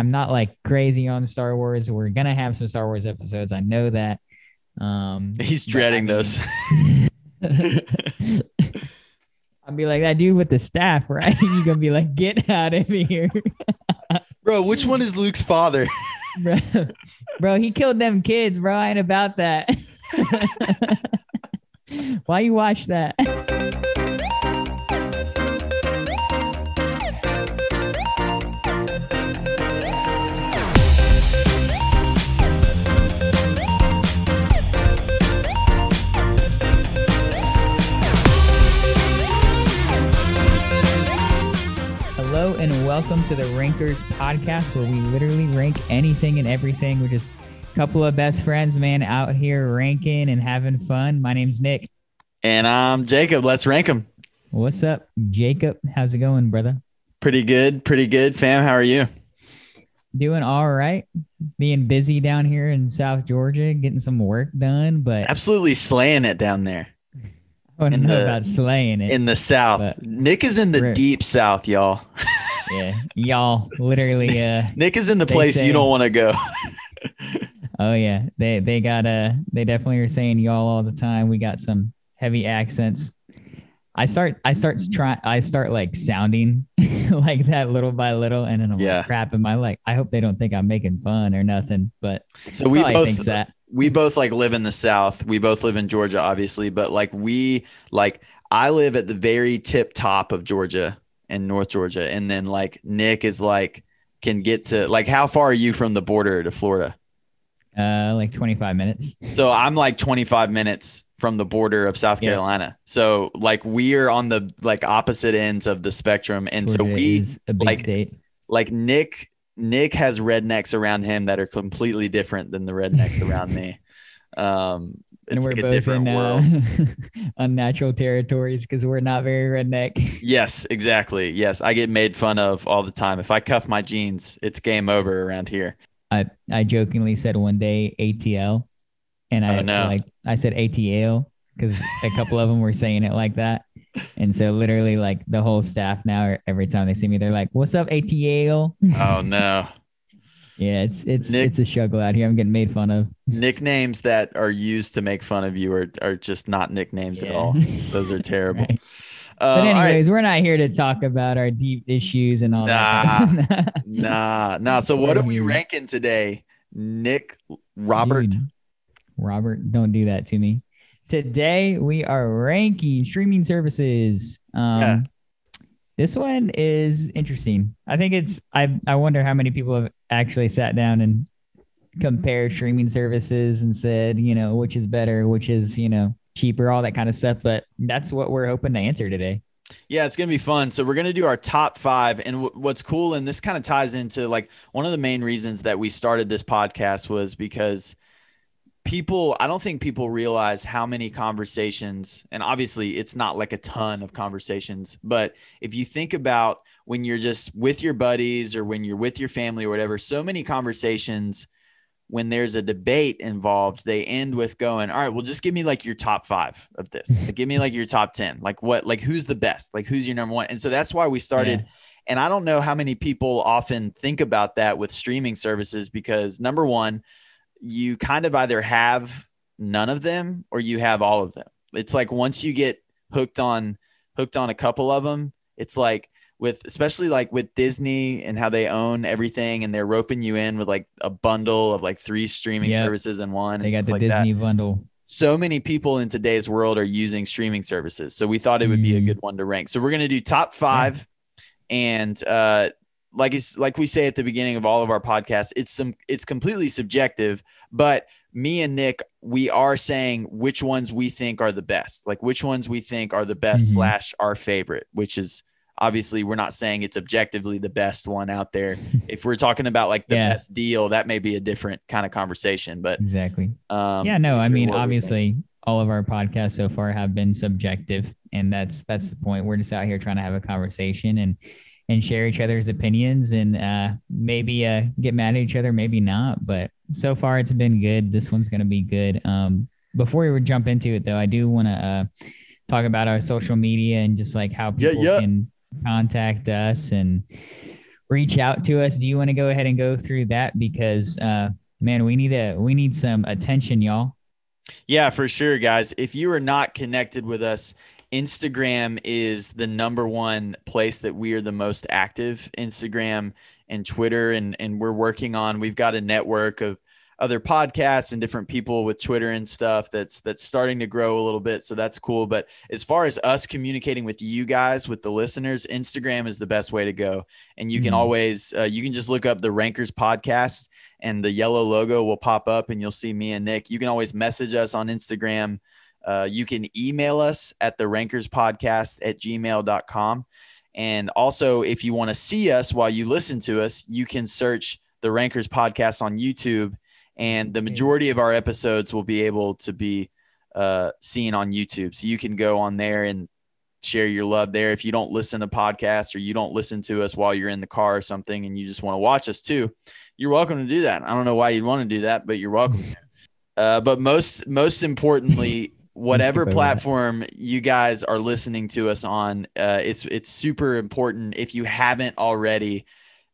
I'm not like crazy on Star Wars. We're gonna have some Star Wars episodes. I know that. Um, He's dreading I mean- those. I'll be like that dude with the staff, right? You're gonna be like, get out of here, Bro, which one is Luke's father? bro. Bro, he killed them kids, bro. I ain't about that. Why you watch that? Welcome to the Rankers podcast, where we literally rank anything and everything. We're just a couple of best friends, man, out here ranking and having fun. My name's Nick. And I'm Jacob. Let's rank them. What's up, Jacob? How's it going, brother? Pretty good. Pretty good. Fam, how are you? Doing all right. Being busy down here in South Georgia, getting some work done, but Absolutely slaying it down there I don't in know the- about slaying it. in the South. Nick is in the Right. deep South, y'all. yeah, y'all literally. Uh, Nick is in the place say- you don't want to go. oh yeah, they they got uh they definitely are saying y'all all the time. We got some heavy accents. I start I start try I start like sounding like that little by little, and then I'm Yeah. like, crap. Am I like? I hope they don't think I'm making fun or nothing. But So we both thinks that. We both like live in the South. We both live in Georgia, obviously, but like we like I live at the very tip top of Georgia in North Georgia, and then like Nick is like can get to like how far are you from the border to Florida? Uh, like 25 minutes. So I'm like 25 minutes from the border of South Yeah. Carolina. So like we are on the like opposite ends of the spectrum, and so we is a big like- state. like Nick. Nick has rednecks around him that are completely different than the rednecks around me. Um, And it's we're like a both different in world. uh, unnatural territories because we're not very redneck. Yes, exactly. Yes, I get made fun of all the time. If I cuff my jeans, it's game over around here. I, I jokingly said one day ATL, and I Oh, no. like I said ATL because a couple of them were saying it like that, and so literally like the whole staff now every time they see me they're like, "What's up ATL?" Oh no. Yeah, it's it's Nick- it's a struggle out here. I'm getting made fun of. Nicknames that are used to make fun of you are, are just not nicknames at all. Those are terrible. Right. Uh, But all right. anyways, we're not here to talk about our deep issues and all that. kind. Nah, nah. So what are we ranking today? Nick, Robert. Dude, Robert, don't do that to me. Today we are ranking streaming services. Um, Yeah. This one is interesting. I think it's. I I wonder how many people have actually sat down and compared streaming services and said, you know, which is better, which is you know cheaper, all that kind of stuff. But that's what we're hoping to answer today. Yeah, it's gonna be fun. So we're gonna do our top five, and w- what's cool, and this kind of ties into like one of the main reasons that we started this podcast was because people. I don't think people realize how many conversations, and obviously it's not like a ton of conversations, but if you think about when you're just with your buddies or when you're with your family or whatever, so many conversations when there's a debate involved, they end with going, All right, well, just give me like your top five of this. Like, give me like your top 10. Like, what, like, who's the best? Like, who's your number one? And so that's why we started. And I don't know how many people often think about that with streaming services because number one, you kind of either have none of them or you have all of them. It's like once you get hooked on hooked on a couple of them, it's like with especially like with Disney and how they own everything and they're roping you in with like a bundle of like three streaming Yep. services in one. They got the like that Disney bundle. so many people in today's world are using streaming services. So we thought it would be a Mm. good one to rank. So we're going to do top five. And uh, like it's like we say at the beginning of all of our podcasts, it's some it's completely subjective, but me and Nick, we are saying which ones we think are the best, like which ones we think are the best Mhm. slash our favorite, which is obviously we're not saying it's objectively the best one out there. if we're talking about like the Yeah. best deal, that may be a different kind of conversation. But Exactly. um, yeah no i mean what we think. obviously all of our podcasts so far have been subjective and that's that's the point we're just out here trying to have a conversation and and share each other's opinions and uh maybe uh get mad at each other maybe not but so far it's been good this one's going to be good um before we jump into it though i do want to uh talk about our social media and just like how Yeah, people yeah. can contact us and reach out to us, do you want to go ahead and go through that? Because uh, man, we need a we need some attention, y'all. Yeah, for sure, guys. If you are not connected with us, Instagram is the number one place that we are the most active. Instagram and Twitter, and and we're working on. We've got a network of other podcasts and different people with Twitter and stuff that's that's starting to grow a little bit. So that's cool. But as far as us communicating with you guys, with the listeners, Instagram is the best way to go. And you mm-hmm. can always uh, you can just look up the Rankers podcast and the yellow logo will pop up and you'll see me and Nick. You can always message us on Instagram. Uh, you can email us at the Rankers podcast at gmail.com. And also, if you want to see us while you listen to us, you can search the Rankers podcast on YouTube and the majority of our episodes will be able to be uh, seen on YouTube. So you can go on there and share your love there. If you don't listen to podcasts or you don't listen to us while you're in the car or something, and you just want to watch us too, you're welcome to do that. I don't know why you'd want to do that, but you're welcome. Uh, but most most importantly, whatever platform you guys are listening to us on, uh, it's it's super important if you haven't already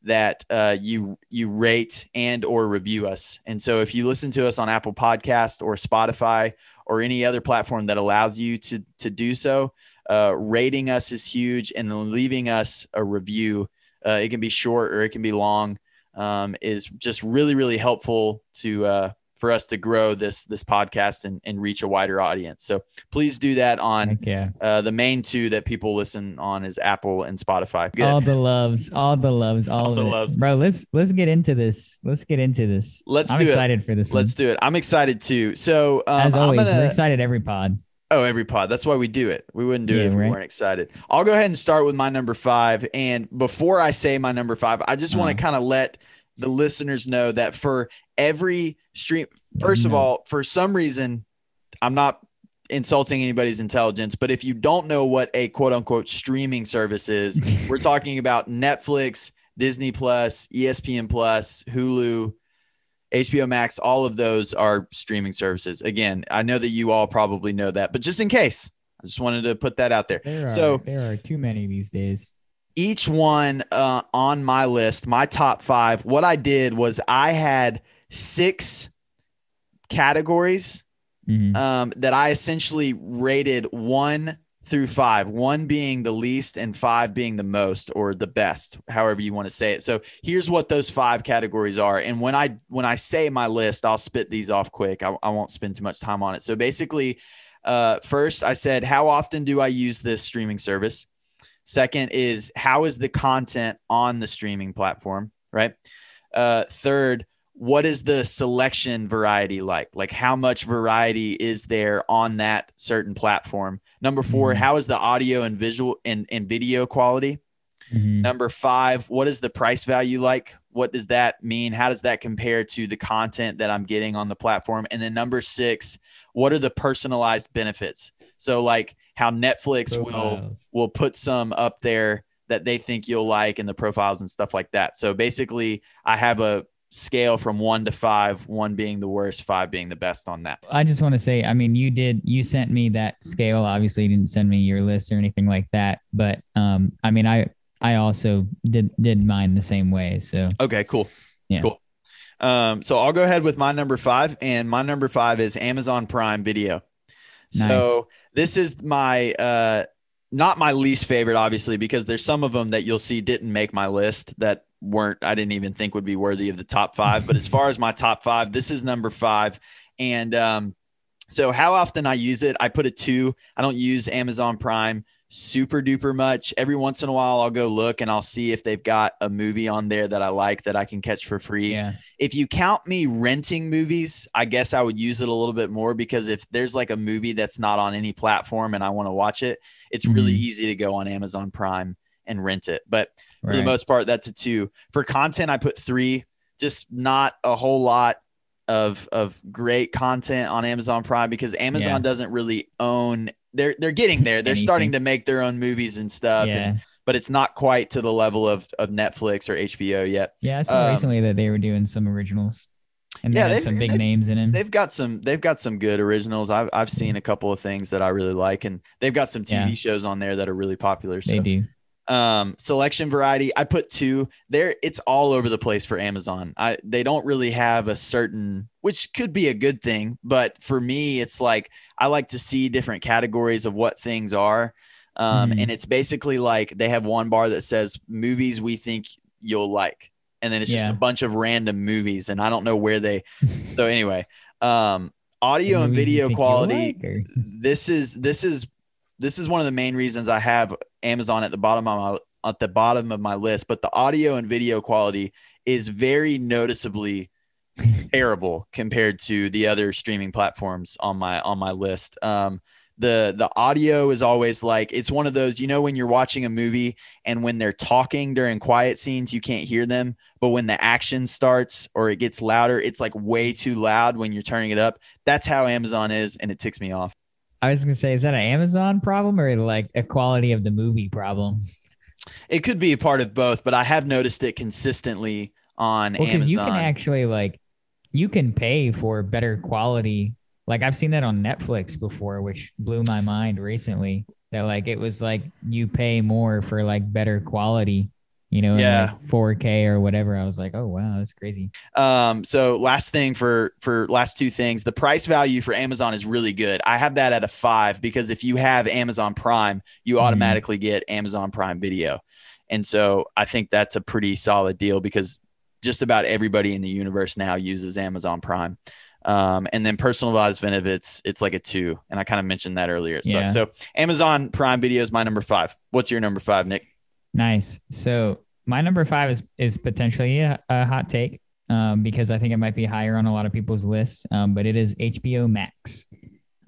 that uh, you you rate and or review us. And so if you listen to us on Apple Podcast or Spotify or any other platform that allows you to to do so, uh, rating us is huge, and then leaving us a review. Uh, it can be short or it can be long. Um, is just really really helpful to uh, for us to grow this this podcast and, and reach a wider audience. So please do that on yeah. uh, the main two that people listen on is Apple and Spotify. Good. All the loves, all the loves, all, all the it. loves, bro. Let's let's get into this. Let's get into this. Let's. I'm excited it. for this. Let's one. do it. I'm excited too. So um, as always, gonna, we're excited every pod. Oh, every pod. That's why we do it. We wouldn't do yeah, it if right? we weren't excited. I'll go ahead and start with my number five. And before I say my number five, I just uh-huh. want to kind of let the listeners know that for every stream, first of all, for some reason, I'm not insulting anybody's intelligence, but if you don't know what a quote unquote streaming service is, we're talking about Netflix, Disney Plus, ESPN Plus, Hulu, HBO Max, all of those are streaming services. Again, I know that you all probably know that, but just in case, I just wanted to put that out there. there so there are too many these days each one uh, on my list, my top five, what I did was I had six categories mm-hmm. um, that I essentially rated one through five, one being the least and five being the most or the best, however you want to say it. So here's what those five categories are. And when I when I say my list, I'll spit these off quick. I, I won't spend too much time on it. So basically, uh, first I said, how often do I use this streaming service? Second is how is the content on the streaming platform, right? Uh, third, what is the selection variety like? Like how much variety is there on that certain platform? Number 4 mm-hmm. how is the audio and visual and, and video quality? Mm-hmm. Number five, what is the price value like? What does that mean? How does that compare to the content that I'm getting on the platform? And then number six, what are the personalized benefits? So like how Netflix profiles. will will put some up there that they think you'll like and the profiles and stuff like that. So basically, I have a scale from one to five, one being the worst, five being the best on that. I just want to say, I mean, you did, you sent me that scale. Obviously, you didn't send me your list or anything like that. But um, I mean, I, I also did, did mine the same way. So, okay, cool. Yeah. Cool. Um, so I'll go ahead with my number five, and my number five is Amazon Prime Video. Nice. So this is my uh not my least favorite, obviously, because there's some of them that you'll see didn't make my list that weren't I didn't even think would be worthy of the top five. But as far as my top five, this is number five. And um, so how often I use it, I put a two. I don't use Amazon Prime super duper much. Every once in a while, I'll go look and I'll see if they've got a movie on there that I like that I can catch for free. Yeah. If you count me renting movies, I guess I would use it a little bit more because if there's like a movie that's not on any platform and I want to watch it, it's really mm-hmm. easy to go on Amazon Prime and rent it. But for right. the most part, that's a two. For content, I put three, just not a whole lot of of great content on Amazon Prime because Amazon yeah. doesn't really own they're they're getting there. They're starting to make their own movies and stuff. Yeah. And, but it's not quite to the level of, of Netflix or HBO yet. Yeah, I saw um, recently that they were doing some originals. And yeah, they some big names in them. They've got some. They've got some good originals. I've I've seen a couple of things that I really like, and they've got some TV yeah. shows on there that are really popular. So, they do. Um, selection variety, I put two there. It's all over the place for Amazon. I they don't really have a certain, which could be a good thing, but for me, it's like I like to see different categories of what things are. Um, Mhm. and it's basically like they have one bar that says movies we think you'll like, and then it's just a bunch of random movies, and I don't know where they. so anyway, um, audio and video quality like, this is this is this is one of the main reasons I have Amazon at the bottom of my at the bottom of my list. But the audio and video quality is very noticeably terrible compared to the other streaming platforms on my on my list. Um, the the audio is always like it's one of those you know when you're watching a movie and when they're talking during quiet scenes you can't hear them but when the action starts or it gets louder it's like way too loud when you're turning it up that's how amazon is and it ticks me off I was gonna say, is that an Amazon problem or like a quality of the movie problem? It could be a part of both, but I have noticed it consistently on Well, Amazon. because you can actually like, you can pay for better quality. Like I've seen that on Netflix before, which blew my mind recently. That like it was like you pay more for like better quality, you know, Yeah. like 4K or whatever. I was like, oh wow, that's crazy. um, so last thing for for last two things, the price value for Amazon is really good. I have that at a five because if you have Amazon Prime, you Mhm. automatically get Amazon Prime Video, and so I think that's a pretty solid deal because just about everybody in the universe now uses Amazon Prime. Um, and then personalized benefits, it's like a two, and I kind of mentioned that earlier. It sucks. Yeah. So Amazon Prime Video is my number five. What's your number five, Nick? Nice. So my number five is is potentially a, a hot take um, because I think it might be higher on a lot of people's lists, um, but it is HBO Max.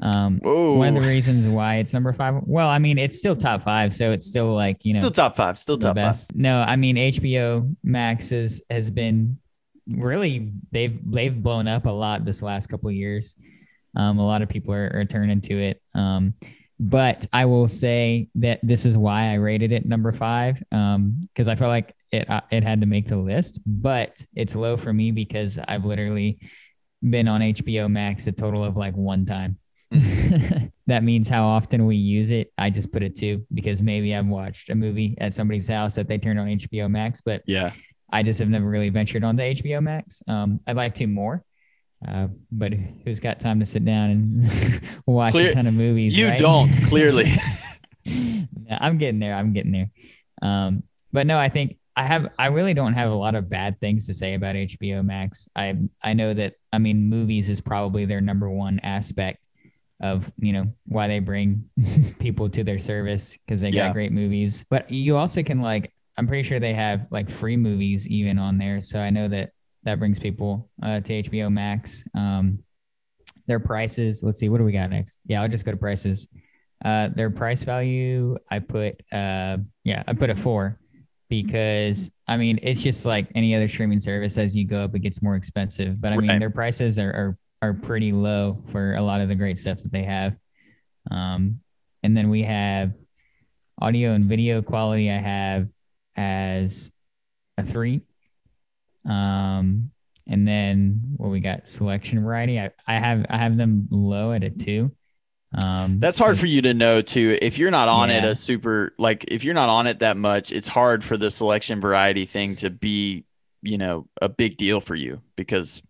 Um, Whoa. one of the reasons why it's number five. Well, I mean, it's still top five, so it's still like you know still top five. Still top five. best. No, I mean HBO Max is, has been really they've they've blown up a lot this last couple of years. Um, a lot of people are, are turning to it. Um, but I will say that this is why I rated it number five because I felt like it uh, it had to make the list, but it's low for me because I've literally been on HBO Max a total of like one time. that means how often we use it. I just put it two because maybe I've watched a movie at somebody's house that they turned on HBO Max, but Yeah. I just have never really ventured onto HBO Max. Um, I'd like to more, uh, but who's got time to sit down and watch Clear- a ton of movies? You right? don't, clearly. I'm getting there. I'm getting there. Um, but no, I think I have. I really don't have a lot of bad things to say about HBO Max. I I know that. I mean, movies is probably their number one aspect of you know why they bring people to their service because they Yeah. got great movies. But you also can like. I'm pretty sure they have like free movies even on there. So I know that that brings people uh, to HBO Max. Um, their prices. Let's see. What do we got next? Yeah, I'll just go to prices. Uh, their price value, I put, uh, yeah, I put a four because I mean it's just like any other streaming service. As you go up, it gets more expensive. But I mean Right. their prices are, are are pretty low for a lot of the great stuff that they have. Um, and then we have audio and video quality. I have as a three. Um, and then what we got selection variety. I, I have I have them low at a two. Um, That's hard for you to know too. If you're not on it a super like if you're not on it that much, it's hard for the selection variety thing to be, you know, a big deal for you because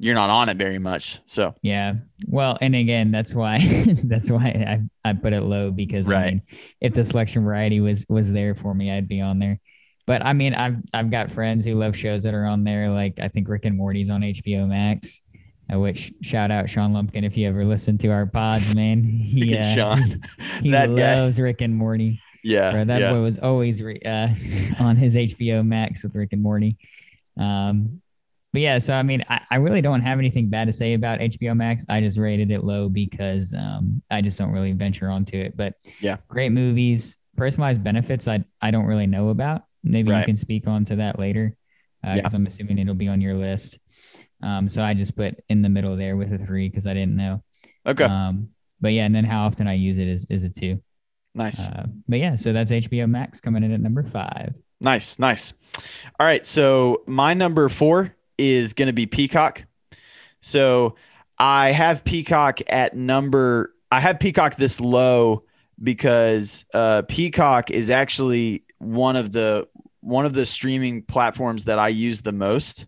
you're not on it very much. So Yeah. Well, and again, that's why that's why I, I put it low because I Right. mean, if the selection variety was was there for me, I'd be on there. But I mean, I've I've got friends who love shows that are on there. Like I think Rick and Morty's on HBO Max. uh, Which shout out Sean Lumpkin if you ever listen to our pods, man. He, uh, Sean. he That guy. loves Rick and Morty. yeah, Bro, that yeah. boy was always re- uh, on his HBO Max with Rick and Morty. Um, but yeah, so I mean, I, I really don't have anything bad to say about HBO Max. I just rated it low because um, I just don't really venture onto it. But Yeah. great movies, personalized benefits. I I don't really know about. Maybe Right. you can speak on to that later because I'm assuming it'll be on your list. Um, so I just put in the middle there with a three because I didn't know. Okay. Um, but yeah, and then how often I use it is is a two. nice. Uh, but yeah, so that's HBO Max coming in at number five. Nice, nice. All right, so my number four is going to be Peacock. So I have Peacock at number. I have Peacock this low because uh, Peacock is actually one of the one of the streaming platforms that I use the most.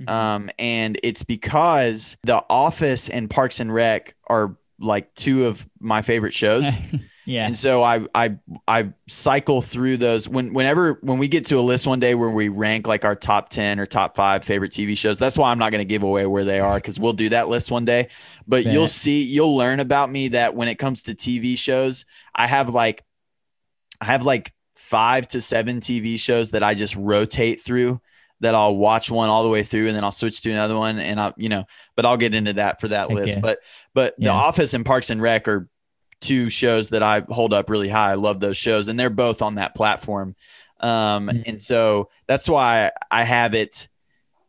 Mhm. Um, and it's because The Office and Parks and Rec are like two of my favorite shows. yeah. And so I I I cycle through those when whenever when we get to a list one day where we rank like our top 10 or top 5 favorite TV shows. That's why I'm not going to give away where they are cuz we'll do that list one day. But you'll see you'll learn about me that when it comes to TV shows, I have like I have like 5 to 7 TV shows that I just rotate through that I'll watch one all the way through and then I'll switch to another one and I'll, you know, but I'll get into that for that Heck list. yeah. But but The Office and Parks and Rec are two shows that I hold up really high. I love those shows, and they're both on that platform. Um, Mhm. And so that's why I have it.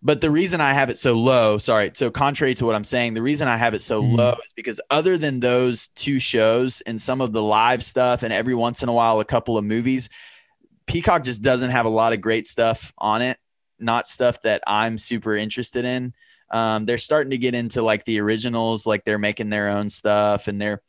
But the reason I have it so low, sorry, so contrary to what I'm saying, the reason I have it so Mhm. low is because other than those two shows and some of the live stuff, and every once in a while, a couple of movies, Peacock just doesn't have a lot of great stuff on it, not stuff that I'm super interested in. Um, they're starting to get into like the originals, like they're making their own stuff and they're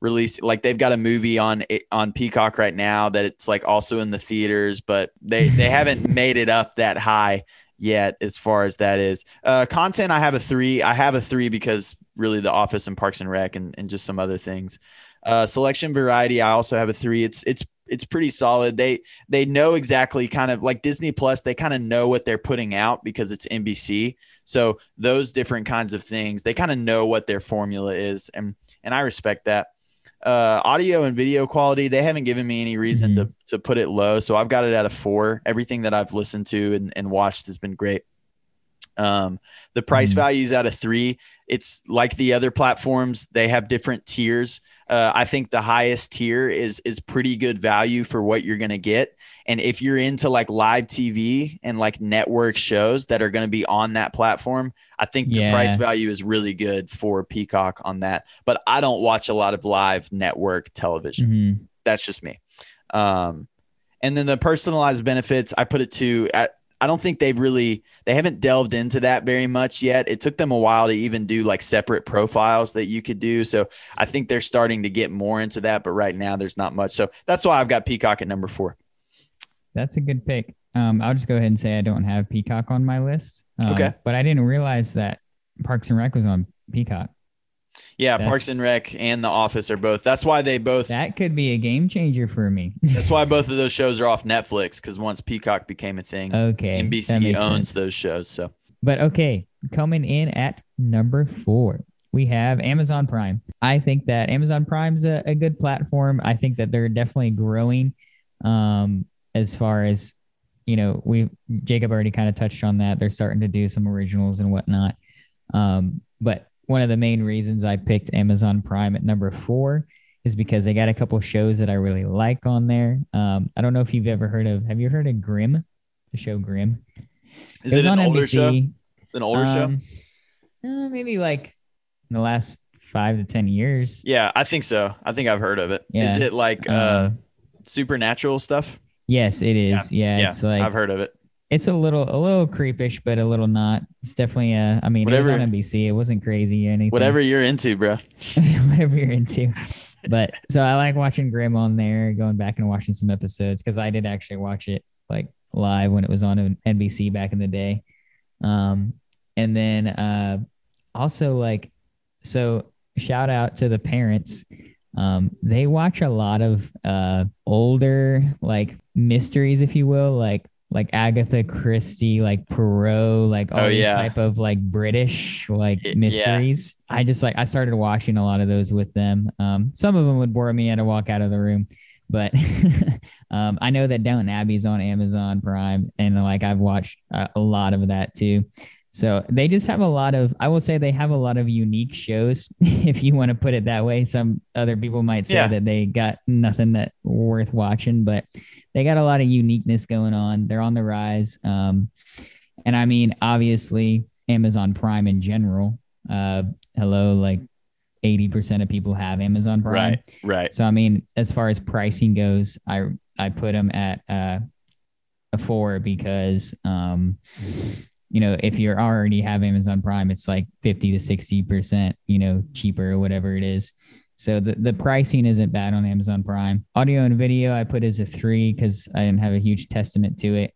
releasing like they've got a movie on on Peacock right now that it's like also in the theaters, but they they haven't made it up that high yet as far as that is. Uh, content, I have a three. I have a three because really The Office and Parks and Rec and, and just some other things. Uh, selection variety, I also have a three. It's it's it's pretty solid. They they know exactly kind of like Disney Plus. They kind of know what they're putting out because it's NBC. So those different kinds of things, they kind of know what their formula is, and and I respect that. Uh, audio and video quality, they haven't given me any reason to to put it low, so I've got it at a four. Everything that I've listened to and, and watched has been great. Um, the price Mhm. value is at a three. It's like the other platforms; they have different tiers. Uh, I think the highest tier is is pretty good value for what you're gonna get. And if you're into like live TV and like network shows that are going to be on that platform, I think the price value is really good for Peacock on that. But I don't watch a lot of live network television. Mhm. That's just me. Um, and then the personalized benefits, I put it to. At, I don't think they've really they haven't delved into that very much yet. It took them a while to even do like separate profiles that you could do. So I think they're starting to get more into that, but right now there's not much. So that's why I've got Peacock at number four. That's a good pick. Um, I'll just go ahead and say I don't have Peacock on my list. Um, Okay. But I didn't realize that Parks and Rec was on Peacock. Yeah, Parks and Rec and The Office are both. That's why they both. That could be a game changer for me. that's why both of those shows are off Netflix because once Peacock became a thing, okay. NBC owns sense. those shows. So But okay, coming in at number four, we have Amazon Prime. I think that Amazon Prime's a, a good platform. I think that they're definitely growing um, as far as, you know, we Jacob already kind of touched on that. They're starting to do some originals and whatnot. Um, but one of the main reasons I picked Amazon Prime at number four is because they got a couple shows that I really like on there. Um, I don't know if you've ever heard of, have you heard of Grimm? The show Grimm? is it, was an on older show? NBC. It's an older show. Um, uh, maybe like in the last five to ten years. Yeah, I think so. I think I've heard of it. Is Yeah. it like uh, Uh, supernatural stuff? yes, it is. Yeah, yeah, it's like I've heard of it. It's a little a little creepish, but a little not. It's definitely a. I mean, it was Whatever- on NBC. It wasn't crazy or anything. Whatever you're into, bro. whatever you're into. But so I like watching Grimm on there, going back and watching some episodes because I did actually watch it like live when it was on NBC back in the day. Um, and then uh, also like, so shout out to the parents. Um, they watch a lot of uh older like mysteries, if you will, like like Agatha Christie, like Poirot, like all Oh, these yeah. type of like British like yeah. mysteries. I just like I started watching a lot of those with them. Um, some of them would bore me and to walk out of the room, but um, I know that Downton Abbey's on Amazon Prime, and like I've watched uh, a lot of that too. So they just have a lot of, I will say they have a lot of unique shows, if you want to put it that way. Some other people might say Yeah. that they got nothing that worth watching, but they got a lot of uniqueness going on. They're on the rise. Um, and I mean, obviously, Amazon Prime in general, uh, hello, like 80% of people have Amazon Prime. Right, right. So I mean, as far as pricing goes, I I put them at uh, a four because um, you know if you already have Amazon Prime, it's like fifty to sixty percent, you know, cheaper or whatever it is. So the, the pricing isn't bad on Amazon Prime. Audio and video I put as a three because I didn't have a huge testament to it.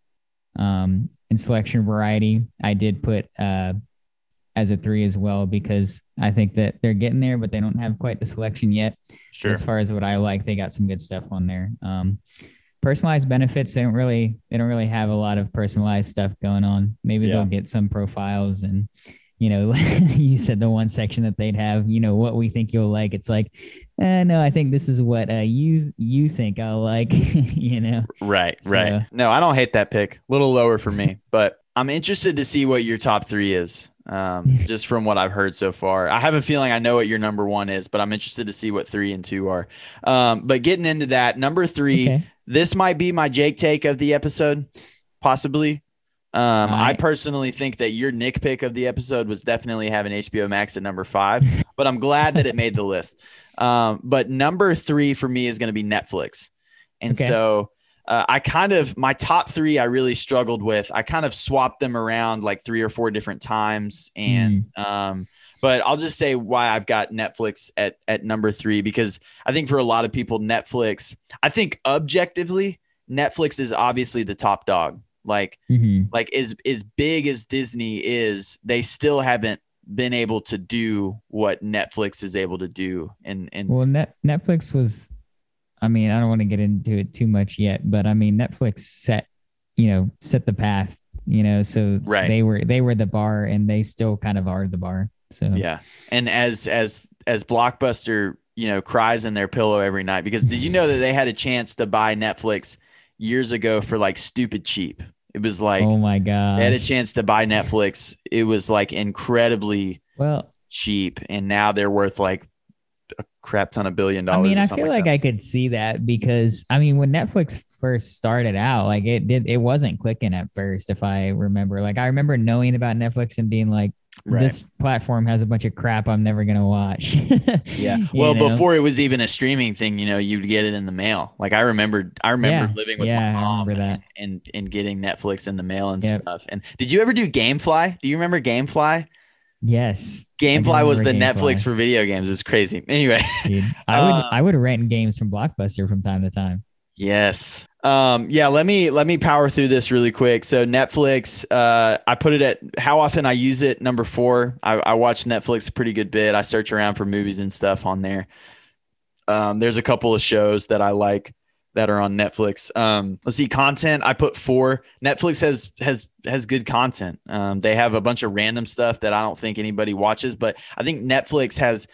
Um, and selection variety I did put uh, as a three as well because I think that they're getting there, but they don't have quite the selection yet. Sure. As far as what I like, they got some good stuff on there. Um, personalized benefits, they don't really they don't really have a lot of personalized stuff going on. Maybe Yeah. they'll get some profiles and you know, you said the one section that they'd have, you know, what we think you'll like. It's like, eh, no, I think this is what uh, you you think I'll like. you know, Right, So- right. No, I don't hate that pick. A little lower for me, but I'm interested to see what your top three is. Um, just from what I've heard so far, I have a feeling I know what your number one is, but I'm interested to see what three and two are. Um, but getting into that, number three, okay. this might be my Jake take of the episode, possibly. Um, I personally think that your Nick pick of the episode was definitely having HBO Max at number five, but I'm glad that it made the list. Um, but number three for me is going to be Netflix. And Okay. so uh, I kind of, my top three, I really struggled with. I kind of swapped them around like three or four different times. And, um, but I'll just say why I've got Netflix at, at number three, because I think for a lot of people, Netflix, I think objectively, Netflix is obviously the top dog. Like, Mhm. like as as big as Disney is, they still haven't been able to do what Netflix is able to do. And and Well, Net Netflix was, I mean, I don't want to get into it too much yet, but I mean, Netflix set, you know, set the path, you know, so Right. they were they were the bar, and they still kind of are the bar. So yeah, and as as as Blockbuster, you know, cries in their pillow every night because did you know that they had a chance to buy Netflix years ago for like stupid cheap? It was like oh my god, they had a chance to buy Netflix. It was like incredibly Well, cheap, and now they're worth like a crap ton of billion dollars. I mean, I feel like that. I could see that because I mean, when Netflix first started out, like it did, it wasn't clicking at first. If I remember, like I remember knowing about Netflix and being like, Right. this platform has a bunch of crap I'm never gonna watch. Yeah. You Well, know? before it was even a streaming thing, you know, you'd get it in the mail. Like I remember, I remember Yeah. living with Yeah, my mom that. and and getting Netflix in the mail and Yep. stuff. And did you ever do GameFly? Do you remember GameFly? yes, GameFly was the remember Netflix for video games. It's crazy. Anyway, dude. I would Uh, I would rent games from Blockbuster from time to time. yes. Um, yeah, let me let me power through this really quick. So Netflix, uh, I put it at how often I use it. Number four. I, I watch Netflix a pretty good bit. I search around for movies and stuff on there. Um, there's a couple of shows that I like that are on Netflix. Um, let's see, content. I put four. Netflix has has has good content. Um, they have a bunch of random stuff that I don't think anybody watches, but I think Netflix has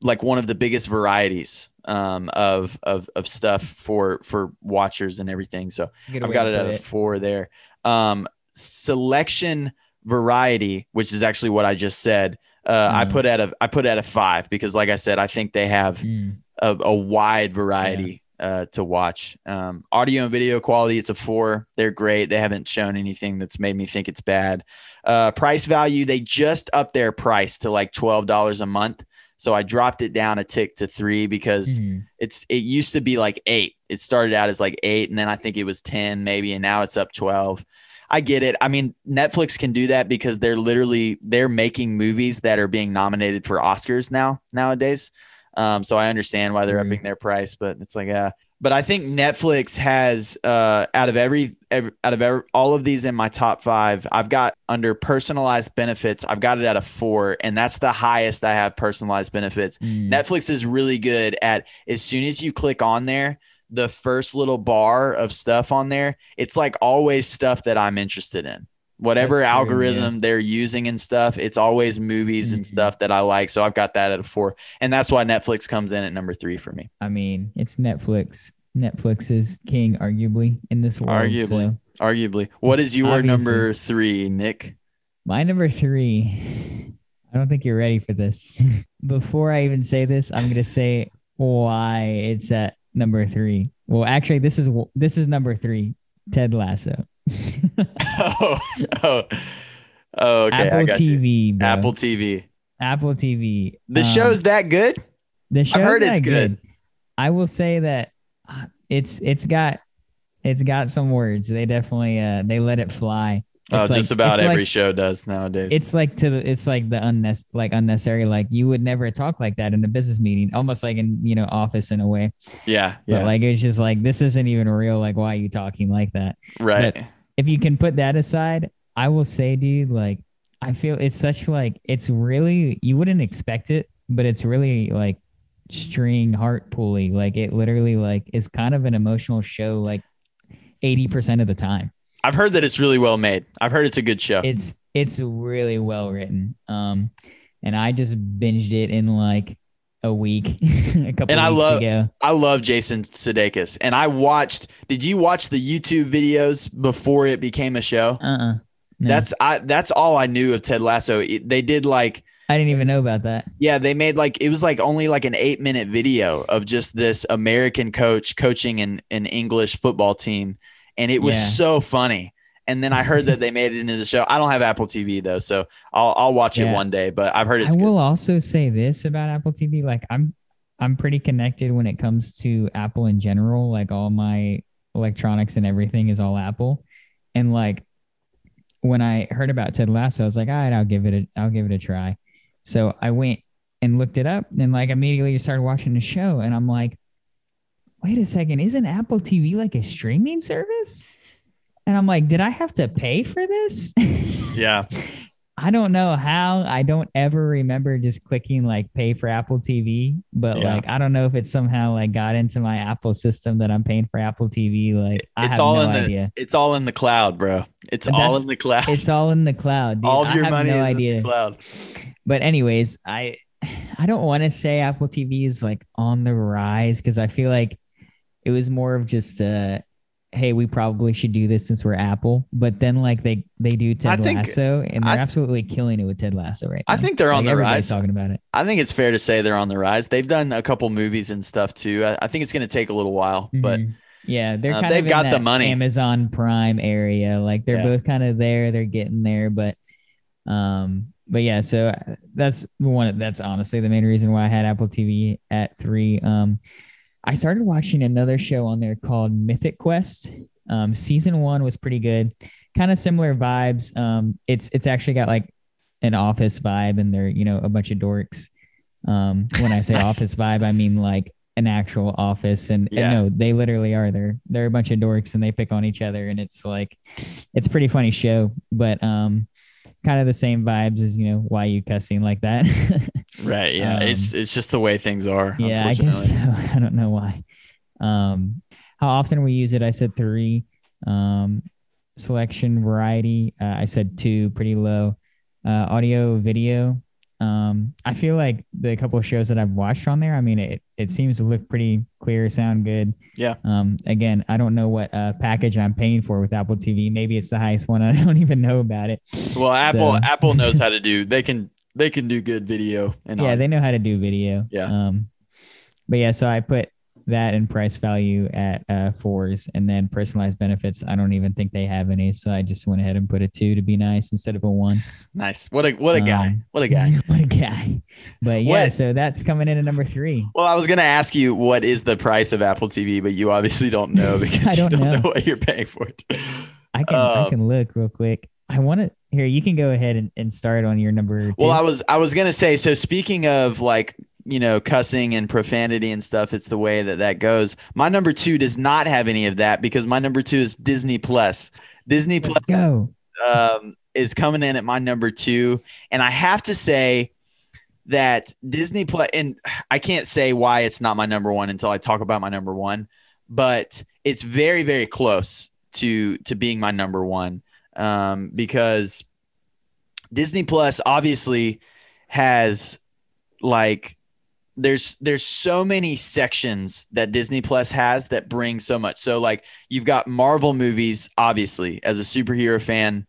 like one of the biggest varieties um, of of of stuff for for watchers and everything. So It's a good I've got it at a four there. Um, selection variety, which is actually what I just said. Uh, I Mhm. put at a I put at a five because, like I said, I think they have Mm. a, a wide variety uh, to watch. Um, audio and video quality, it's a four. They're great. They haven't shown anything that's made me think it's bad. Uh, price value, they just up their price to like twelve dollars a month. So I dropped it down a tick to three because Mhm. it's it used to be like eight. It started out as like eight, and then I think it was ten maybe, and now it's up twelve. I get it. I mean, Netflix can do that because they're literally they're making movies that are being nominated for Oscars now nowadays. Um, so I understand why they're Mhm. upping their price, but it's like, uh, but I think Netflix has uh, out of every, every out of every, all of these in my top five, I've got under personalized benefits, I've got it at a four, and that's the highest I have personalized benefits. Mm. Netflix is really good at as soon as you click on there, the first little bar of stuff on there, it's like always stuff that I'm interested in. Whatever true, algorithm they're using and stuff, it's always movies and Mhm. stuff that I like. So I've got that at a four. And that's why Netflix comes in at number three for me. I mean, it's Netflix. Netflix is king, arguably, in this world. Arguably. So Arguably. What is your Obviously. number three, Nick? my number three. I don't think you're ready for this. Before I even say this, I'm gonna say why it's at number three. Well, actually, this is this is number three. Ted Lasso. oh, oh, oh, okay. I Apple. TV. bro. Apple TV. Apple TV. The Um, show's that good? The show's heard it's not good. I will say that uh, it's it's got it's got some words. They definitely uh they let it fly. Oh, like- just about every like- show does nowadays. It's like to the, it's like the unnes- like unnecessary. Like you would never talk like that in a business meeting, almost like in you know office in a way. yeah, yeah. But yeah, like it's just like this isn't even real. Like why are you talking like that? right. if you can put that aside, I will say, dude, like I feel it's such like it's really you wouldn't expect it, but it's really like string heart pulley. Like it literally like is kind of an emotional show like 80% of the time. I've heard that it's really well made. I've heard it's a good show. It's it's really well written. Um and I just binged it in like a week, a couple And I love- ago. I love Jason Sudeikis, and I watched. Did you watch the YouTube videos before it became a show? Uh-uh. No, That's I. That's all I knew of Ted Lasso. It- they did like I didn't even know about that. Yeah, they made like it was like only like an eight minute video of just this American coach coaching an, an English football team. And it was Yeah. so funny. And then I heard that they made it into the show. I don't have Apple TV though, so I'll I'll watch it one day, but I've heard it's I good. will also say this about Apple TV. Like I'm I'm pretty connected when it comes to Apple in general. Like all my electronics and everything is all Apple. And like when I heard about Ted Lasso, I was like, all right, I'll give it a I'll give it a try. So I went and looked it up and like immediately started watching the show and I'm like, wait a second, isn't Apple TV like a streaming service? And I'm like, did I have to pay for this? Yeah. I don't know how. I don't ever remember just clicking like pay for Apple TV, but Yeah. like I don't know if it somehow like got into my Apple system that I'm paying for Apple TV. Like I It's have all no in the idea. it's all in the cloud, bro. It's all in the cloud. It's all in the cloud. Dude. all of I your have money no is idea. in the cloud. But anyways, I I don't want to say Apple TV is like on the rise because I feel like it was more of just uh hey, we probably should do this since we're Apple. But then like they they do Ted think- Lasso and they're I- absolutely killing it with Ted Lasso right now. I think they're on Like, the rise. talking about it. I think it's fair to say they're on the rise. They've done a couple movies and stuff too. I, I think it's going to take a little while, but Mhm. yeah, they're uh, kind they've of got in the money. Amazon Prime area. Like they're Yeah. both kind of there. They're getting there, but um, but yeah. So uh, that's one. That's honestly the main reason why I had Apple TV at three. Um, I started watching another show on there called Mythic Quest. Um, season one was pretty good, kind of similar vibes. Um, it's it's actually got like an office vibe, and they're you know a bunch of dorks. Um, when I say office vibe, I mean like an actual office, and, and Yeah. no, they literally are. They're they're a bunch of dorks, and they pick on each other, and it's like it's a pretty funny show, but um, kind of the same vibes as you know why you cussing like that. right, yeah, Um, it's it's just the way things are. Yeah, I guess so. I don't know why. Um, how often we use it? I said three. Um, selection variety. Uh, I said two, pretty low. Uh, audio, video. Um, I feel like the couple of shows that I've watched on there. I mean, it it seems to look pretty clear, sound good. Yeah. Um, again, I don't know what uh, package I'm paying for with Apple TV. Maybe it's the highest one. I don't even know about it. Well, Apple So- Apple knows how to do. They can they can do good video and yeah, audio. they know how to do video. Yeah. Um, but yeah, so I put that and price value at uh, fours, and then personalized benefits. I don't even think they have any, so I just went ahead and put a two to be nice instead of a one. nice. What a what a guy. Um, What a guy. what a guy! But yeah, What- so that's coming in at number three. Well, I was gonna ask you what is the price of Apple TV, but you obviously don't know because I you don't don't know. know. what you're paying for it. I can I Um, can look real quick. I want to here. You can go ahead and, and start on your number. Two. Well, I was I was gonna say. So speaking of like you know cussing and profanity and stuff, it's the way that that goes. My number two does not have any of that because my number two is Disney Plus. Disney Plus Let's go. um, is coming in at my number two, and I have to say that Disney Plus, and I can't say why it's not my number one until I talk about my number one, but it's very very close to to being my number one um, because Disney Plus obviously has like there's there's so many sections that Disney Plus has that bring so much. So like you've got Marvel movies obviously as a superhero fan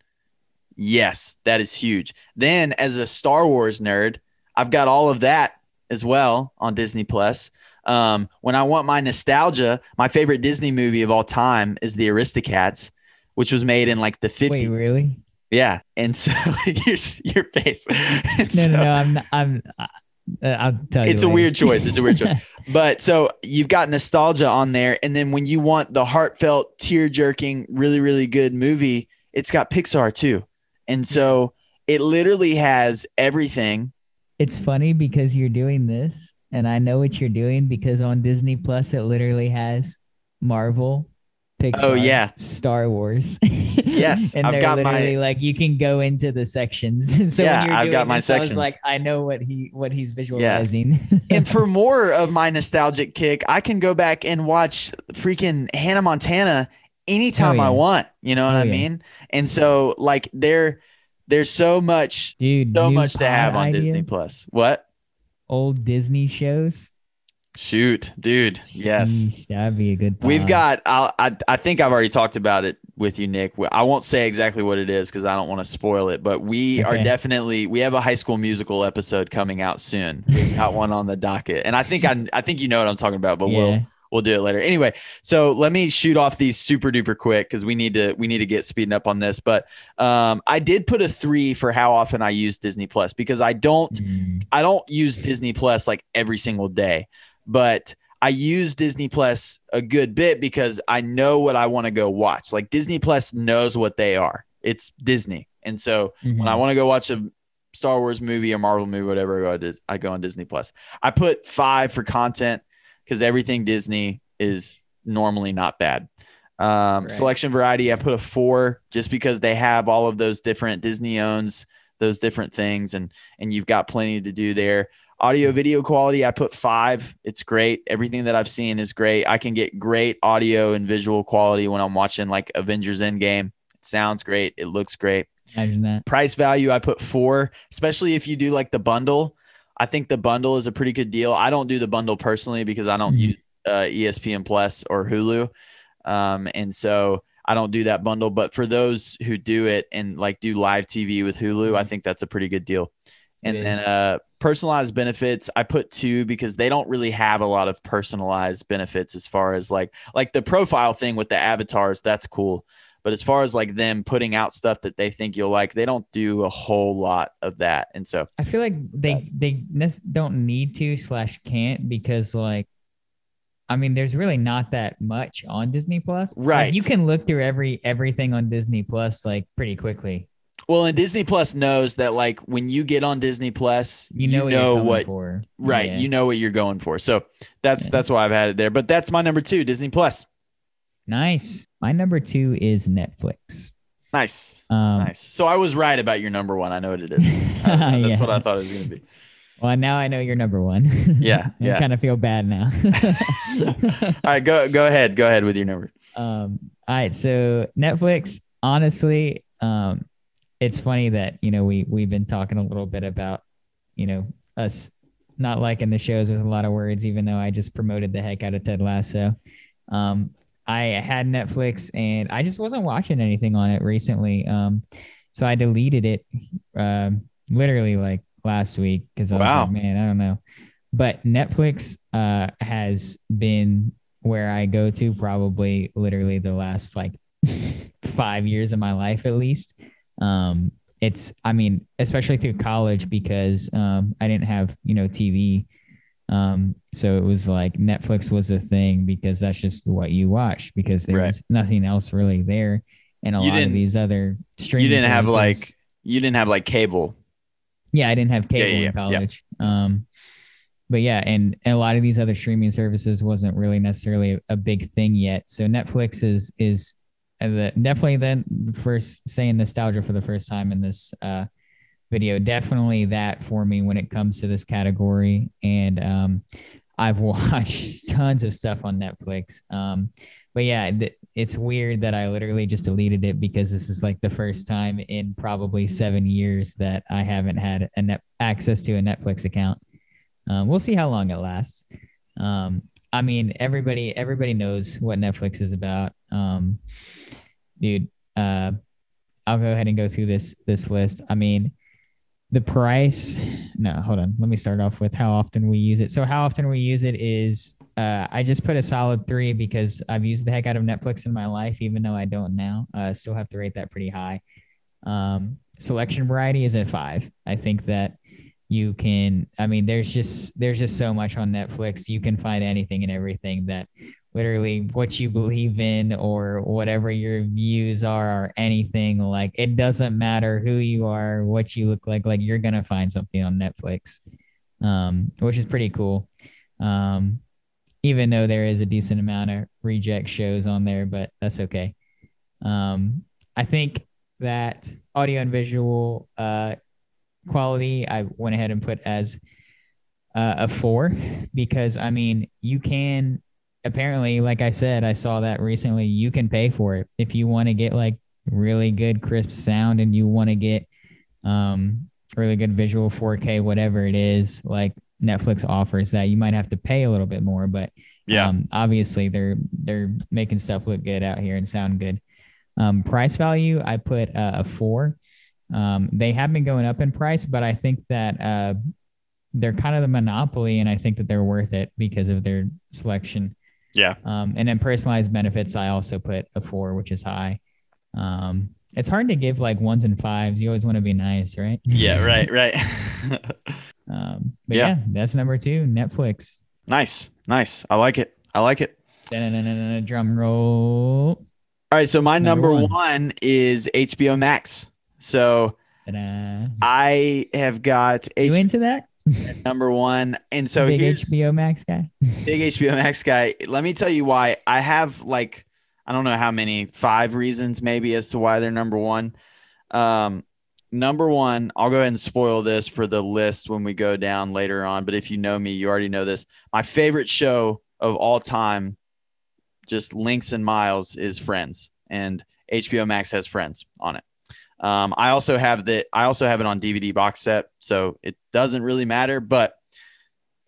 yes, that is huge. Then as a Star Wars nerd, I've got all of that as well on Disney Plus. Um, when I want my nostalgia, my favorite Disney movie of all time is The Aristocats, which was made in like the 50s. Wait, really? Yeah, and so your your face. And No, so- no, no. I'm not, I'm. Uh, I'll tell you. It's a weird choice. It's a weird choice. But so you've got nostalgia on there, and then when you want the heartfelt, tear jerking, really really good movie, it's got Pixar too. And so it literally has everything. It's funny because you're doing this, and I know what you're doing because on Disney Plus it literally has Marvel, Oh, Pixar, Oh, yeah. Star Wars. Yes, and I've they're got my- like you can go into the sections. so Yeah, when you're I've got doing my this, I was sections. like, I know what he what he's visualizing. and for more of my nostalgic kick, I can go back and watch freaking Hannah Montana anytime Oh, yeah. I want. You know what Oh, I yeah. mean? And so like there there's so much Dude, so much to have on idea, Disney Plus. What? Old Disney shows. Shoot, dude. Yes. That'd be a good. We've got I'll, I I think I've already talked about it with you Nick. I won't say exactly what it is cuz I don't want to spoil it, but we are definitely we have a high school musical episode coming out soon. We've got one on the docket. And I think I I think you know what I'm talking about, but we'll we'll do it later. Anyway, so let me shoot off these super duper quick because we need to we need to get speeding up on this. But um, I did put a three for how often I use Disney Plus because I don't Mm, I don't use Disney Plus like every single day, but I use Disney Plus a good bit because I know what I want to go watch. Like Disney Plus knows what they are. It's Disney, and so when I mhm. want to go watch a Star Wars movie or Marvel movie, whatever, I go, I go on Disney Plus. I put five for content because everything Disney is normally not bad. Um, Right. Selection variety, I put a four just because they have all of those different Disney owns those different things, and and you've got plenty to do there. Audio video quality, I put five. It's great. Everything that I've seen is great. I can get great audio and visual quality when I'm watching like Avengers Endgame. It sounds great. It looks great Imagine that. price value i put four especially if you do like the bundle i think the bundle is a pretty good deal i don't do the bundle personally because i don't Mhm. use uh, espn plus or hulu um, and so i don't do that bundle but for those who do it and like do live tv with hulu i Mhm. think that's a pretty good deal and then uh, personalized benefits i put two because they don't really have a lot of personalized benefits as far as like like the profile thing with the avatars that's cool but as far as like them putting out stuff that they think you'll like they don't do a whole lot of that and so I feel like they they don't need to slash can't because like, I mean, there's really not that much on Disney Plus. Like, Right. you can look through every everything on Disney Plus like pretty quickly. Well and disney plus knows that like when you get on disney plus You know, what, you're coming what for. right Yeah. you know what you're going for so that's Yeah. that's why i've had it there but that's my number two disney plus Nice. My number two is Netflix. nice Um, nice so i was right about your number one i know what it is I- that's Yeah. what i thought it was going to be Well, now I know you're number one. Yeah, I yeah. kind of feel bad now. all right go go ahead go ahead with your number Um, all right, so Netflix, honestly, um, it's funny that you know we we've been talking a little bit about you know us not liking the shows with a lot of words, even though I just promoted the heck out of Ted Lasso. Um, I had Netflix and I just wasn't watching anything on it recently. Um, so I deleted it um, literally like last week because I was Wow. like, man, I don't know. But Netflix uh, has been where I go to probably literally the last like five years of my life at least. Um, it's, I mean, especially through college because um, I didn't have, you know, TV. Um, so it was like Netflix was a thing because that's just what you watch because there Right. was nothing else really there. And a You lot of these other streaming you didn't have like you didn't have like cable yeah, I didn't have cable yeah, yeah, in college. Um, but yeah, and, and a lot of these other streaming services wasn't really necessarily a big thing yet. So Netflix is is uh, the, definitely then first saying nostalgia for the first time in this uh, video. Definitely that for me when it comes to this category. And um, I've watched tons of stuff on Netflix. Um, but yeah, th- it's weird that I literally just deleted it because this is like the first time in probably seven years that I haven't had a net access to a Netflix account. Um, we'll see how long it lasts. Um, I mean, everybody everybody knows what Netflix is about. Um, dude, uh, I'll go ahead and go through this this list. I mean, the price. No, hold on. Let me start off with how often we use it. So, how often we use it is uh, I just put a solid three because I've used the heck out of Netflix in my life, even though I don't now. I still have to rate that pretty high. Um, selection variety is a five. I think that you can. I mean, there's just there's just so much on Netflix. You can find anything and everything that literally what you believe in or whatever your views are or anything. Like it doesn't matter who you are what you look like like you're gonna find something on netflix um, which is pretty cool. Um, even though there is a decent amount of reject shows on there but that's okay. Um, i think that audio and visual uh, quality i went ahead and put as uh, a four because i mean you can apparently, like I said, I saw that recently. You can pay for it if you want to get like really good crisp sound and you want to get um, really good visual 4K, whatever it is. Like Netflix offers that. You might have to pay a little bit more, but yeah, um, obviously they're they're making stuff look good out here and sound good. Um, price value, I put uh, a four. Um, they have been going up in price, but I think that uh, they're kind of the monopoly, and I think that they're worth it because of their selection. Yeah. Um, and then personalized benefits, I also put a four, which is high. Um, it's hard to give like ones and fives. You always want to be nice, right? Yeah, right, right. um, but yeah. yeah, that's number two, Netflix. Nice, nice. I like it. I like it. Da-na-na-na-na, drum roll. All right, so my number, number one. one. is HBO Max. So Ta-da. I have got. H- you into that? Number one. And so big HBO Max guy. big HBO Max guy. Let me tell you why. I have like I don't know how many five reasons maybe as to why they're number one. Um, number one, I'll go ahead and spoil this for the list when we go down later on. But if you know me, you already know this. My favorite show of all time, just links and miles, is Friends, and HBO Max has Friends on it. Um, I also have that. I also have it on DVD box set, so it doesn't really matter. But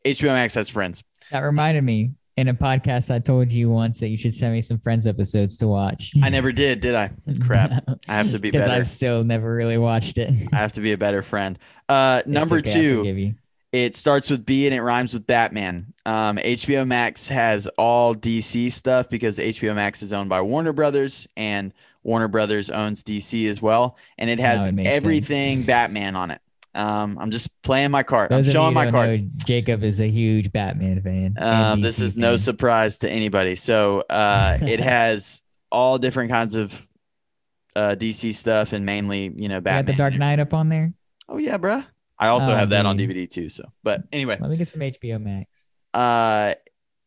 HBO Max has Friends. That reminded me in a podcast I told you once that you should send me some Friends episodes to watch. I never did, did I? Crap. I have to be better. Because I've still never really watched it. I have to be a better friend. Uh, number okay, two, it starts with B and it rhymes with Batman. Um, HBO Max has all DC stuff because HBO Max is owned by Warner Brothers and Warner Brothers owns DC as well, and it has it everything sense. Batman on it. Um, I'm just playing my card. Those I'm showing my cards. Jacob is a huge Batman fan. Uh, this is fan. no surprise to anybody. So uh, it has all different kinds of uh, DC stuff, and mainly, you know, Batman. You got the Dark Knight up on there. Oh yeah, bruh. I also oh, have that man. on DVD too. So, but anyway, let me get some HBO Max. Uh,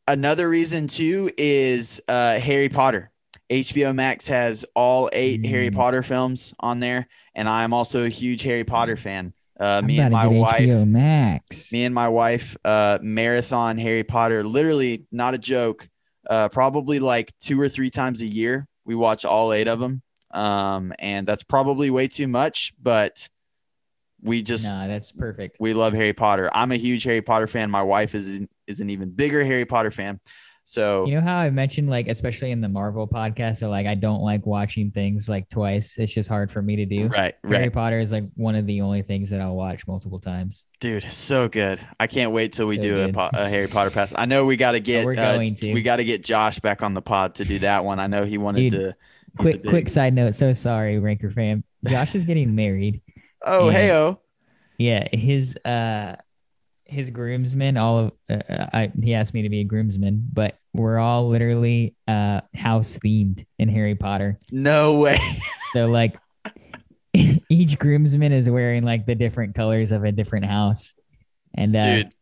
another reason too is uh, Harry Potter. HBO Max has all eight mm. Harry Potter films on there, and I'm also a huge Harry Potter fan. Uh, me and my wife, HBO Max. me and my wife, uh, marathon Harry Potter. Literally, not a joke. Uh, probably like two or three times a year, we watch all eight of them. Um, and that's probably way too much, but we just no, that's perfect. We love Harry Potter. I'm a huge Harry Potter fan. My wife is is an even bigger Harry Potter fan. So you know how I mentioned like especially in the Marvel podcast, so like I don't like watching things like twice. It's just hard for me to do. Right. Harry right. Potter is like one of the only things that I'll watch multiple times. Dude, so good. I can't wait till we so do a, a, Harry Potter pass. I know we got to get. we're uh, going to. We got to get Josh back on the pod to do that one. I know he wanted Dude, to. Quick, big... quick side note. So sorry, Ranker fam. Josh is getting married. oh, hey oh. Yeah, his uh his groomsmen all of uh, I, he asked me to be a groomsman but we're all literally uh house themed in harry potter. No way. So like each groomsman is wearing like the different colors of a different house. And uh Dude.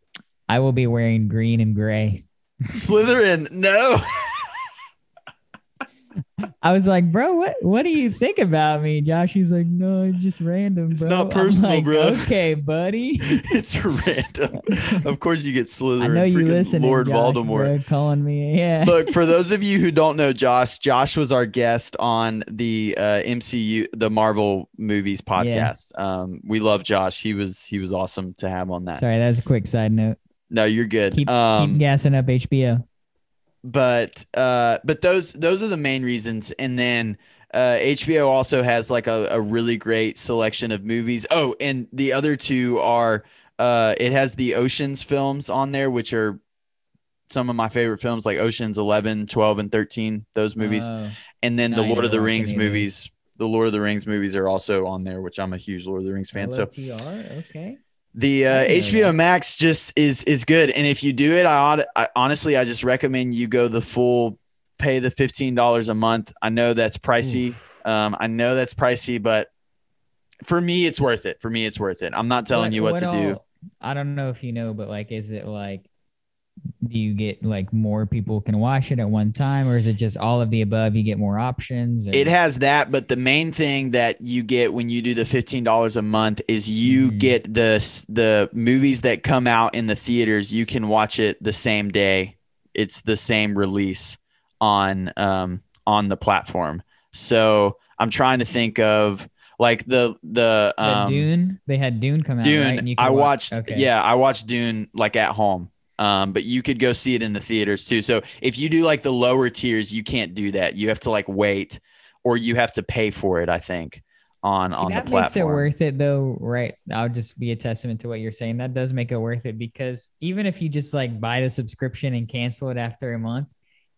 i will be wearing green and gray. Slytherin no I was like, bro, what what do you think about me? Josh, he's like, no, it's just random. It's not personal, like, bro. Okay, buddy. it's random. Of course, you get Slytherin. I know you listen, Lord Josh, Voldemort bro, calling me. Yeah. Look, for those of you who don't know Josh, Josh was our guest on the uh, MCU, the Marvel movies podcast. Yeah. Um, we love Josh. He was he was awesome to have on that. Sorry, that was a quick side note. No, you're good. Keep, um, keep gassing up HBO but uh, but those those are the main reasons. And then uh, HBO also has like a, a really great selection of movies. Oh, and the other two are uh, it has the Oceans films on there, which are some of my favorite films like Oceans 11, 12, and 13, those movies. Uh, and then the Lord of the Rings movies. The Lord of the Rings movies are also on there, which I'm a huge Lord of the Rings fan. L-O-T-R? So, okay. The uh, I didn't know HBO that. Max just is is good, and if you do it, I, ought, I honestly I just recommend you go the full, pay the fifteen dollars a month. I know that's pricey. Um, I know that's pricey, but for me, it's worth it. For me, it's worth it. I'm not telling you what, to do. I don't know if you know, but like, is it like, do you get like more people can watch it at one time, or is it just all of the above? You get more options. or- It has that, but the main thing that you get when you do the fifteen dollars a month is you Mhm. get the the movies that come out in the theaters. You can watch it the same day. It's the same release on um, on the platform. So I'm trying to think of like the the The um, Dune. They had Dune come out. Dune. right? And you I watch- watched. Okay. Yeah, I watched Dune like at home. Um, but you could go see it in the theaters too. So if you do like the lower tiers, you can't do that. You have to like wait, or you have to pay for it. I think on See, on the platform. that makes it worth it though, right? I'll just be a testament to what you're saying. That does make it worth it because even if you just like buy the subscription and cancel it after a month,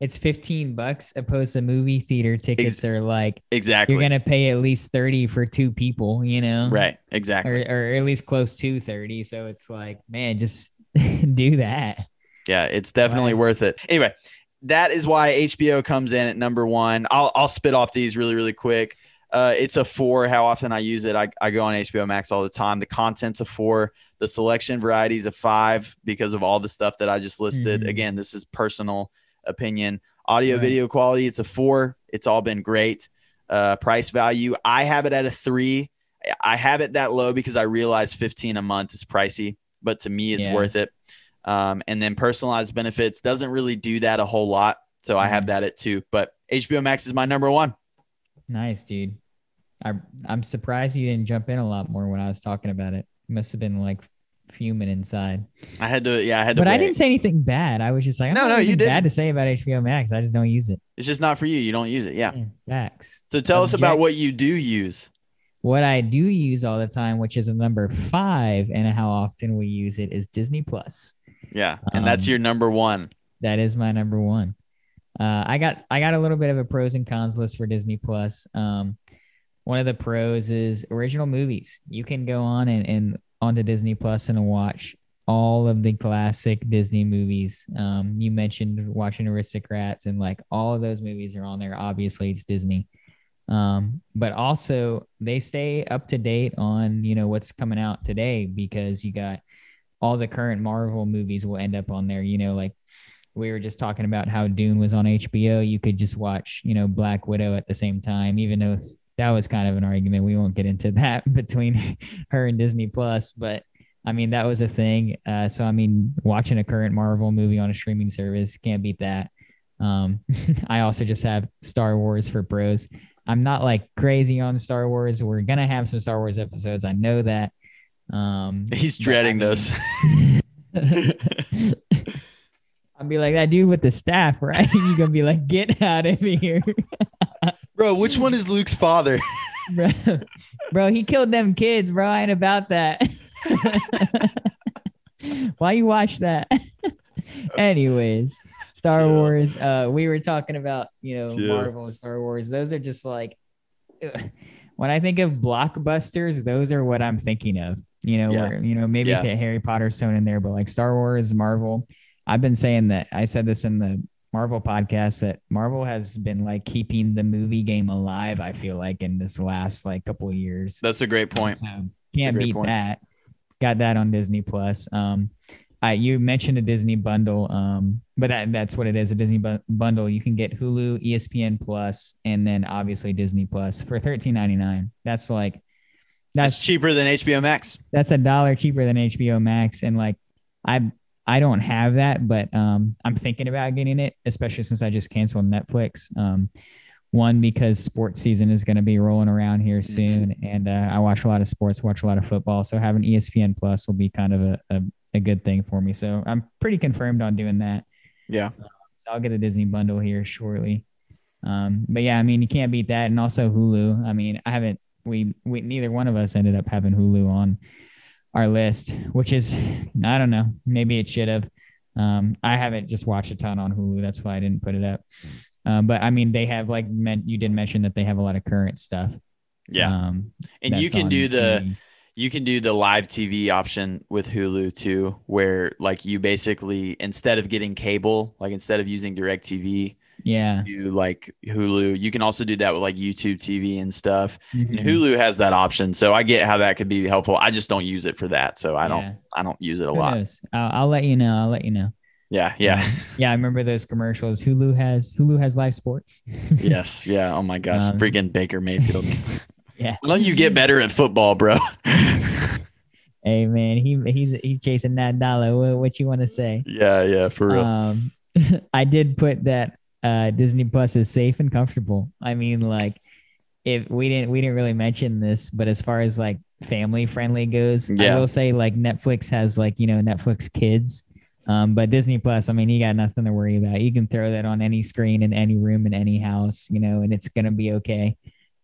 it's 15 bucks opposed to movie theater tickets are like exactly. you're gonna pay at least 30 for two people, you know? right. Or, Exactly. or at least close to 30. So it's like, man, just do that. Yeah, it's definitely worth it. Anyway, that is why HBO comes in at number one. I'll I'll spit off these really really quick. Uh, it's a four. How often I use it? I, I go on HBO Max all the time. The content's a four. The selection variety is a five because of all the stuff that I just listed. Mhm. Again, this is personal opinion. Audio Right. video quality, it's a four. It's all been great. Uh, price value, I have it at a three. I have it that low because I realize 15 a month is pricey, but to me, it's Yeah. worth it. Um, and then personalized benefits doesn't really do that a whole lot. So I have Mhm. that at two, but HBO Max is my number one. Nice, dude. I, I'm surprised you didn't jump in a lot more when I was talking about it. You must have been like fuming inside. I had to, yeah, I had to. But I didn't say anything bad. I was just like, No, no, you didn't. bad to say about HBO Max. I just don't use it. It's just not for you. You don't use it. Yeah. Yeah, Facts. So tell us about what you do use. What I do use all the time, which is a number five, and how often we use it, is Disney Plus. Yeah, and that's Um, your number one. That is my number one. Uh, I got I got a little bit of a pros and cons list for Disney Plus. Um, one of the pros is original movies. You can go on and, and onto Disney Plus and watch all of the classic Disney movies. Um, you mentioned watching Aristocrats, and like all of those movies are on there. Obviously, it's Disney. Um, but also they stay up to date on you know what's coming out today because you got all the current Marvel movies will end up on there. You know, like we were just talking about how Dune was on HBO. You could just watch, you know, Black Widow at the same time, even though that was kind of an argument. We won't get into that between her and Disney Plus, but I mean, that was a thing. Uh, so, I mean, watching a current Marvel movie on a streaming service can't beat that. Um, I also just have Star Wars for bros. I'm not like crazy on Star Wars. We're gonna have some Star Wars episodes. I know that. Um, He's but I dreading mean- those. I'll be like that dude with the staff, right? You're gonna be like, get out of here, Bro, which one is Luke's father? bro. bro. He killed them kids, bro. I ain't about that. Why you watch that? Anyways, Star Chill. Wars. Uh, we were talking about you know Chill. Marvel and Star Wars. Those are just like when I think of blockbusters, those are what I'm thinking of. You know, Yeah. where you know maybe Yeah. Harry Potter thrown in there, but like Star Wars, Marvel. I've been saying that. I said this in the Marvel podcast that Marvel has been like keeping the movie game alive. I feel like in this last like couple of years. That's a great point. So can't beat point. that. Got that on Disney Plus. Um, I you mentioned a Disney bundle, um, but that that's what it is—a Disney bu- bundle. You can get Hulu, ESPN Plus, and then obviously Disney Plus for thirteen ninety nine. That's like That's that's cheaper than HBO Max. that's a dollar cheaper than HBO Max, and like I I don't have that, but um, I'm thinking about getting it, especially since I just canceled Netflix. Um, one because sports season is going to be rolling around here soon, and uh, I watch a lot of sports, watch a lot of football, so having ESPN Plus will be kind of a, a a good thing for me. So I'm pretty confirmed on doing that. Yeah. So I'll get a Disney bundle here shortly. Um, but yeah, I mean, you can't beat that, and also Hulu. I mean, I haven't. We we neither one of us ended up having Hulu on our list, which is I don't know. Maybe it should have. Um, I haven't just watched a ton on Hulu. That's why I didn't put it up. Um, but I mean, they have like meant you did mention that they have a lot of current stuff. Yeah. Um, and you can do the TV. You can do the live TV option with Hulu too, where like you basically instead of getting cable, like instead of using Direct TV, Yeah. you like Hulu. You can also do that with like YouTube TV and stuff. And Mhm. Hulu has that option, so I get how that could be helpful. I just don't use it for that, so I don't I don't use it a Who lot. I'll, I'll let you know. I'll let you know. Yeah, yeah, Um, yeah, I remember those commercials. Hulu has Hulu has live sports. yes, yeah. Oh my gosh, Um, freaking Baker Mayfield. Yeah. Why don't you get better at football, bro? Hey man, he he's he's chasing that dollar. What, what you want to say? yeah, yeah, for real. Um, I did put that uh, Disney Plus is safe and comfortable. I mean, like, if we didn't we didn't really mention this, but as far as like family friendly goes, Yeah. I will say like Netflix has like you know Netflix Kids, um, but Disney Plus, I mean, you got nothing to worry about. You can throw that on any screen in any room in any house, you know, and it's gonna be okay.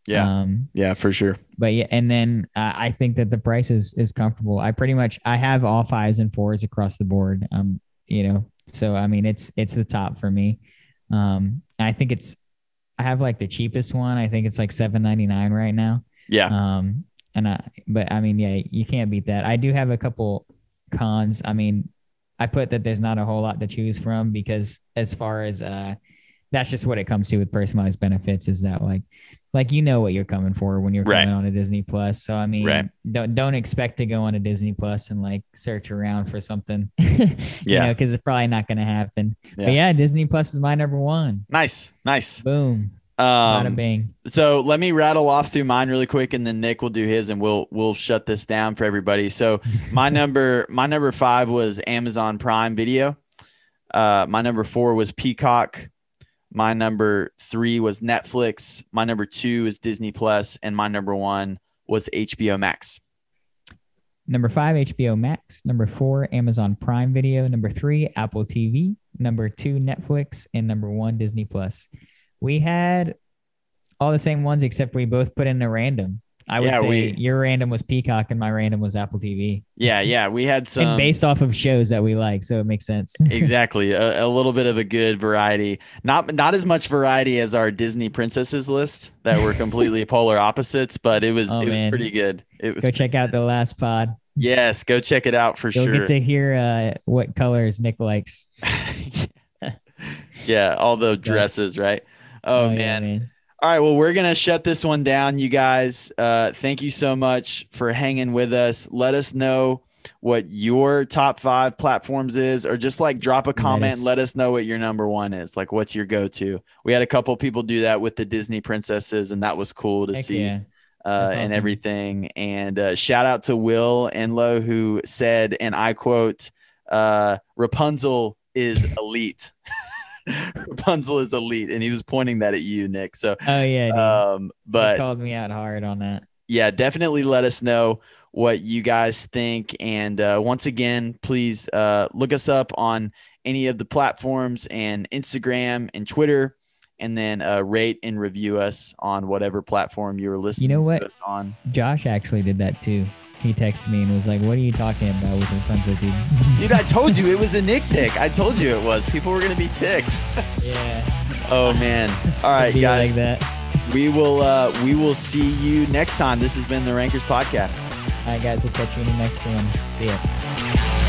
Yeah, Um, yeah, for sure. but yeah, and then uh, I think that the price is is comfortable. I pretty much I have all fives and fours across the board. Um, you know, so I mean it's it's the top for me. Um, I think it's I have like the cheapest one. I think it's like seven ninety nine right now. Yeah, Um, and I but I mean yeah, you can't beat that. I do have a couple cons. I mean, I put that there's not a whole lot to choose from because as far as uh that's just what it comes to with personalized benefits is that like like you know what you're coming for when you're Right. coming on a Disney Plus. So I mean Right. don't don't expect to go on a Disney Plus and like search around for something. you Yeah. because it's probably not gonna happen. Yeah. But yeah, Disney Plus is my number one. nice, nice. Boom. Um, bing. so let me rattle off through mine really quick, and then Nick will do his, and we'll we'll shut this down for everybody. So my number my number five was Amazon Prime Video. Uh, my number four was Peacock. My number three was Netflix. My number two is Disney Plus, and my number one was HBO Max. Number five, HBO Max. Number four, Amazon Prime Video. Number three, Apple TV. Number two, Netflix. And number one, Disney Plus. We had all the same ones except we both put in a random. I would Yeah, say we- your random was Peacock and my random was Apple TV. Yeah, yeah, we had and some based off of shows that we like, so it makes sense. exactly a, a little bit of a good variety. Not not as much variety as our Disney princesses list that were completely polar opposites, but it was Oh, it was man. pretty good. It was Go check out the last pod. yes, go check it out for sure. You'll sure. get to hear uh, what colors Nick likes. yeah, all the dresses, right? Oh, yeah, man. All right, well, we're gonna shut this one down, you guys. Uh, thank you so much for hanging with us. Let us know what your top five platforms is, or just like drop a comment. and Let us know what your number one is. Like, what's your go-to? We had a couple people do that with the Disney princesses, and that was cool to Heck see. yeah. Uh, That's and everything. And uh, shout out to Will Enlow who said, and I quote, uh, "Rapunzel is elite." Rapunzel is elite, and he was pointing that at you, Nick. So, Oh yeah, dude. um, He but called me out hard on that. yeah, definitely let us know what you guys think. And uh, once again, please uh, look us up on any of the platforms and Instagram and Twitter, and then uh, rate and review us on whatever platform you're listening you know to what? us on. Josh actually did that too. He texted me and was like, "What are you talking about with your Rapunzel, dude?" Dude, I told you it was a Nick pick. I told you it was. People were gonna be ticked. yeah. Oh man. All right, guys. Like that. We will uh we will see you next time. This has been the Rankers Podcast. All right, guys. We'll catch you in the next one. See ya.